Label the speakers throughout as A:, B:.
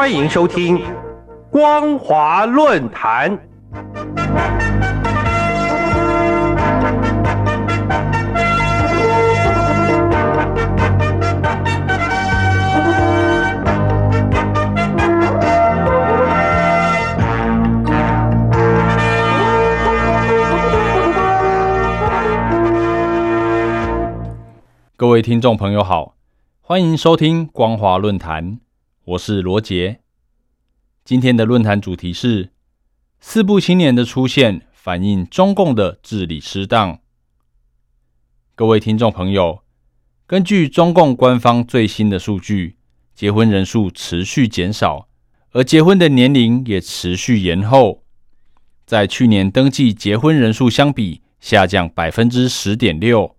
A: 欢迎收听《光华论坛》。
B: 各位听众朋友好，欢迎收听光华论坛，我是罗杰。今天的论坛主题是四部青年的出现，反映中共的治理失当。各位听众朋友，根据中共官方最新的数据，结婚人数持续减少，而结婚的年龄也持续延后，在去年登记结婚人数相比下降百分之十点六。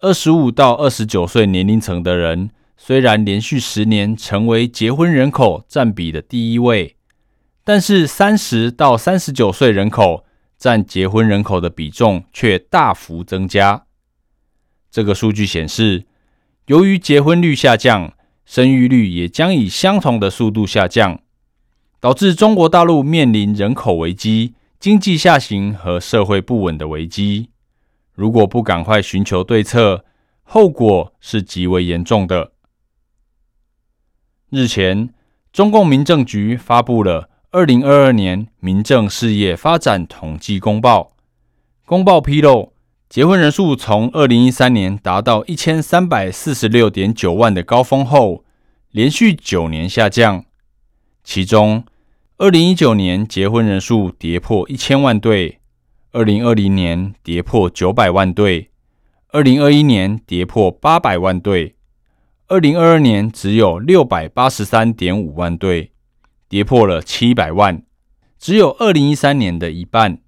B: 二十五到二十九岁年龄层的人，虽然连续十年成为结婚人口占比的第一位，但是三十到三十九岁人口占结婚人口的比重却大幅增加。这个数据显示，由于结婚率下降，生育率也将以相同的速度下降，导致中国大陆面临人口危机、经济下行和社会不稳的危机。如果不赶快寻求对策，后果是极为严重的。日前，中共民政局发布了《二零二二年民政事业发展统计公报》。公报披露，结婚人数从二零一三年达到一千三百四十六点九万的高峰后，连续九年下降。其中，二零一九年结婚人数跌破一千万对。二零二零年跌破九百万对，二零二一年跌破八百万对，二零二二年只有六百八十三点五万对，跌破了七百万，只有二零一三年的一半。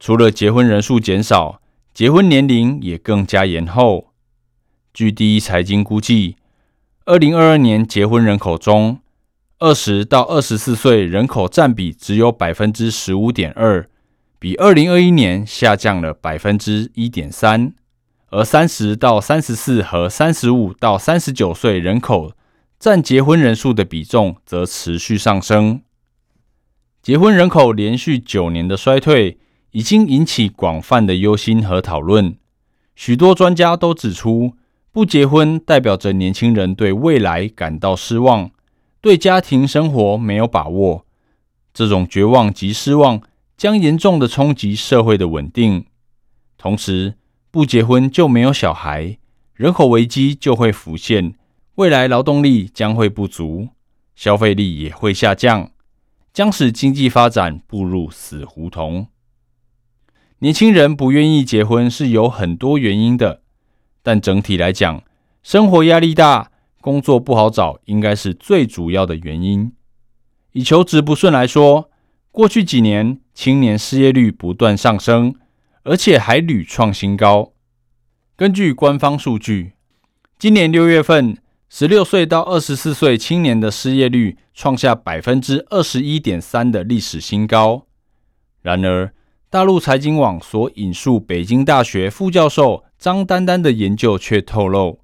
B: 除了结婚人数减少，结婚年龄也更加延后。据第一财经估计，二零二二年结婚人口中，二十到二十四岁人口占比只有百分之十五点二。比二零二一年下降了百分之一点三，而三十到三十四和三十五到三十九岁人口占结婚人数的比重则持续上升。结婚人口连续九年的衰退，已经引起广泛的忧心和讨论。许多专家都指出，不结婚代表着年轻人对未来感到失望，对家庭生活没有把握。这种绝望及失望。将严重的冲击社会的稳定，同时不结婚就没有小孩，人口危机就会浮现，未来劳动力将会不足，消费力也会下降，将使经济发展步入死胡同。年轻人不愿意结婚是有很多原因的，但整体来讲，生活压力大，工作不好找，应该是最主要的原因。以求职不顺来说。过去几年，青年失业率不断上升，而且还屡创新高。根据官方数据，今年六月份，十六岁到二十四岁青年的失业率创下百分之二十一点三的历史新高。然而，大陆财经网所引述北京大学副教授张丹丹的研究却透露，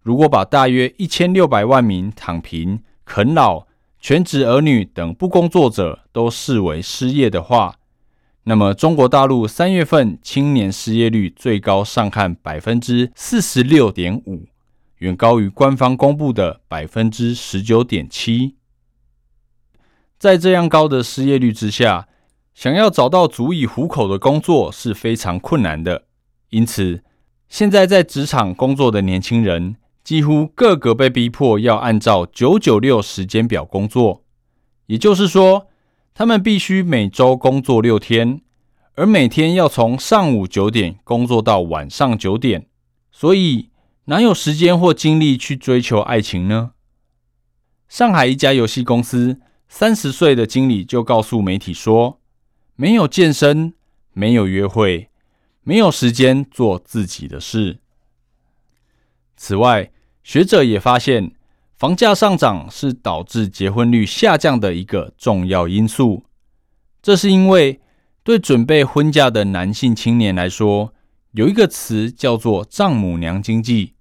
B: 如果把大约一千六百万名躺平、啃老。全职儿女等不工作者都视为失业的话，那么中国大陆三月份青年失业率最高上看百分之四十六点五，远高于官方公布的百分之十九点七。在这样高的失业率之下，想要找到足以糊口的工作是非常困难的。因此，现在在职场工作的年轻人。几乎个个被逼迫要按照九九六时间表工作，也就是说，他们必须每周工作六天，而每天要从上午九点工作到晚上九点，所以哪有时间或精力去追求爱情呢？上海一家游戏公司三十岁的经理就告诉媒体说：“没有健身，没有约会，没有时间做自己的事。”此外，学者也发现，房价上涨是导致结婚率下降的一个重要因素。这是因为，对准备婚嫁的男性青年来说，有一个词叫做“丈母娘经济”，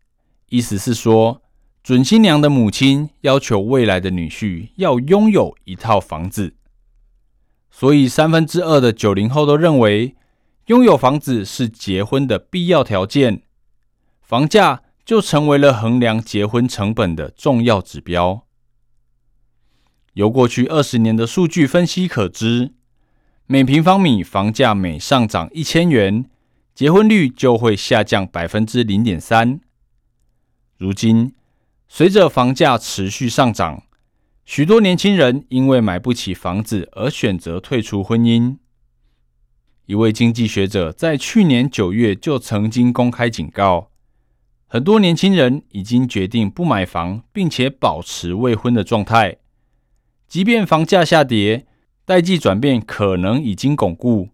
B: 意思是说，准新娘的母亲要求未来的女婿要拥有一套房子，所以三分之二的九零后都认为拥有房子是结婚的必要条件，房价就成为了衡量结婚成本的重要指标。由过去二十年的数据分析可知，每平方米房价每上涨一千元，结婚率就会下降百分之零点三。如今，随着房价持续上涨，许多年轻人因为买不起房子而选择退出婚姻。一位经济学者在去年九月就曾经公开警告，很多年轻人已经决定不买房，并且保持未婚的状态。即便房价下跌，代际转变可能已经巩固，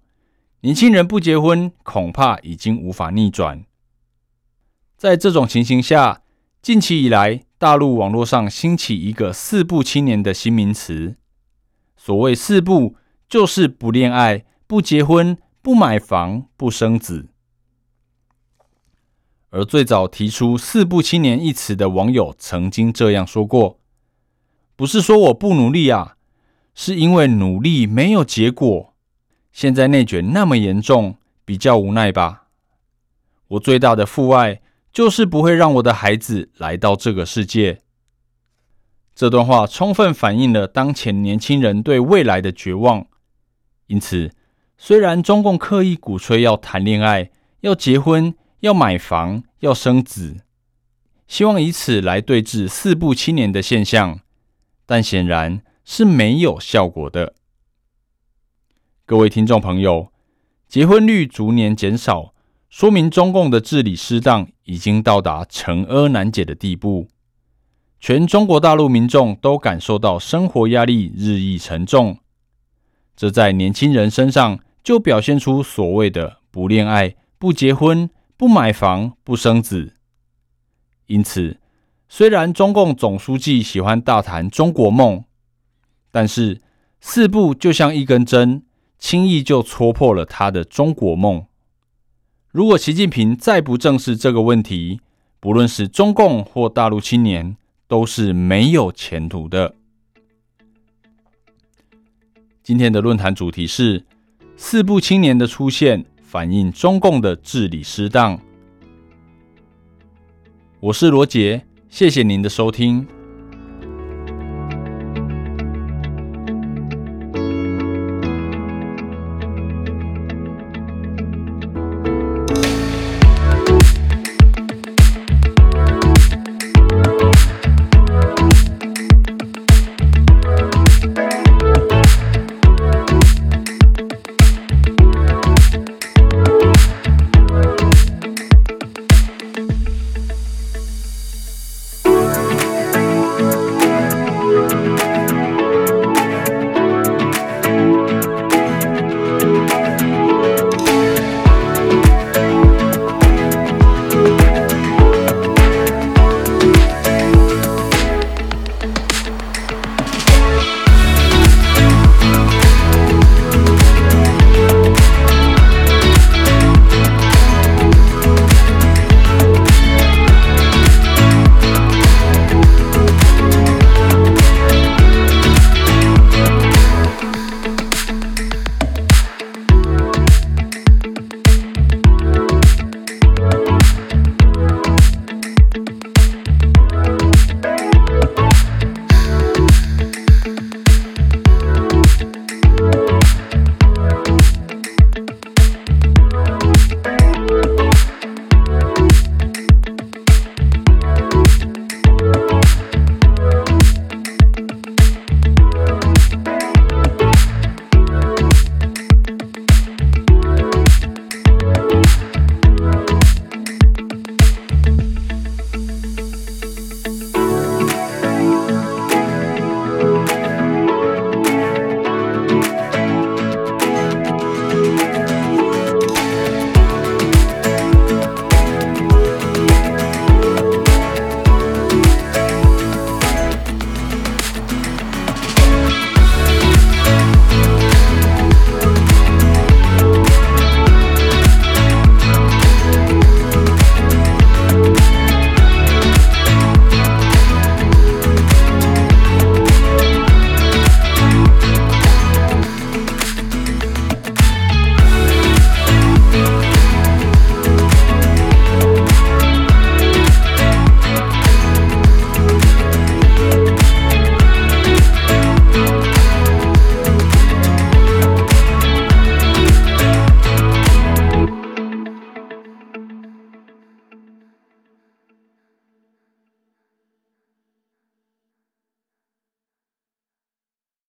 B: 年轻人不结婚恐怕已经无法逆转。在这种情形下，近期以来，大陆网络上兴起一个“四不青年”的新名词。所谓“四不”，就是不恋爱、不结婚、不买房、不生子。而最早提出“四不青年”一词的网友曾经这样说过。不是说我不努力啊，是因为努力没有结果。现在内卷那么严重，比较无奈吧。我最大的父爱就是不会让我的孩子来到这个世界。这段话充分反映了当前年轻人对未来的绝望。因此，虽然中共刻意鼓吹要谈恋爱、要结婚、要买房、要生子，希望以此来对峙“四不青年”的现象。但显然是没有效果的。各位听众朋友，结婚率逐年减少，说明中共的治理失当已经到达成阿难解的地步。全中国大陆民众都感受到生活压力日益沉重，这在年轻人身上就表现出所谓的不恋爱、不结婚、不买房、不生子。因此。虽然中共总书记喜欢大谈中国梦，但是四步就像一根针，轻易就戳破了他的中国梦。如果习近平再不正视这个问题，不论是中共或大陆青年，都是没有前途的。今天的论坛主题是“四部青年的出现，反映中共的治理失当”。我是罗杰。谢谢您的收听。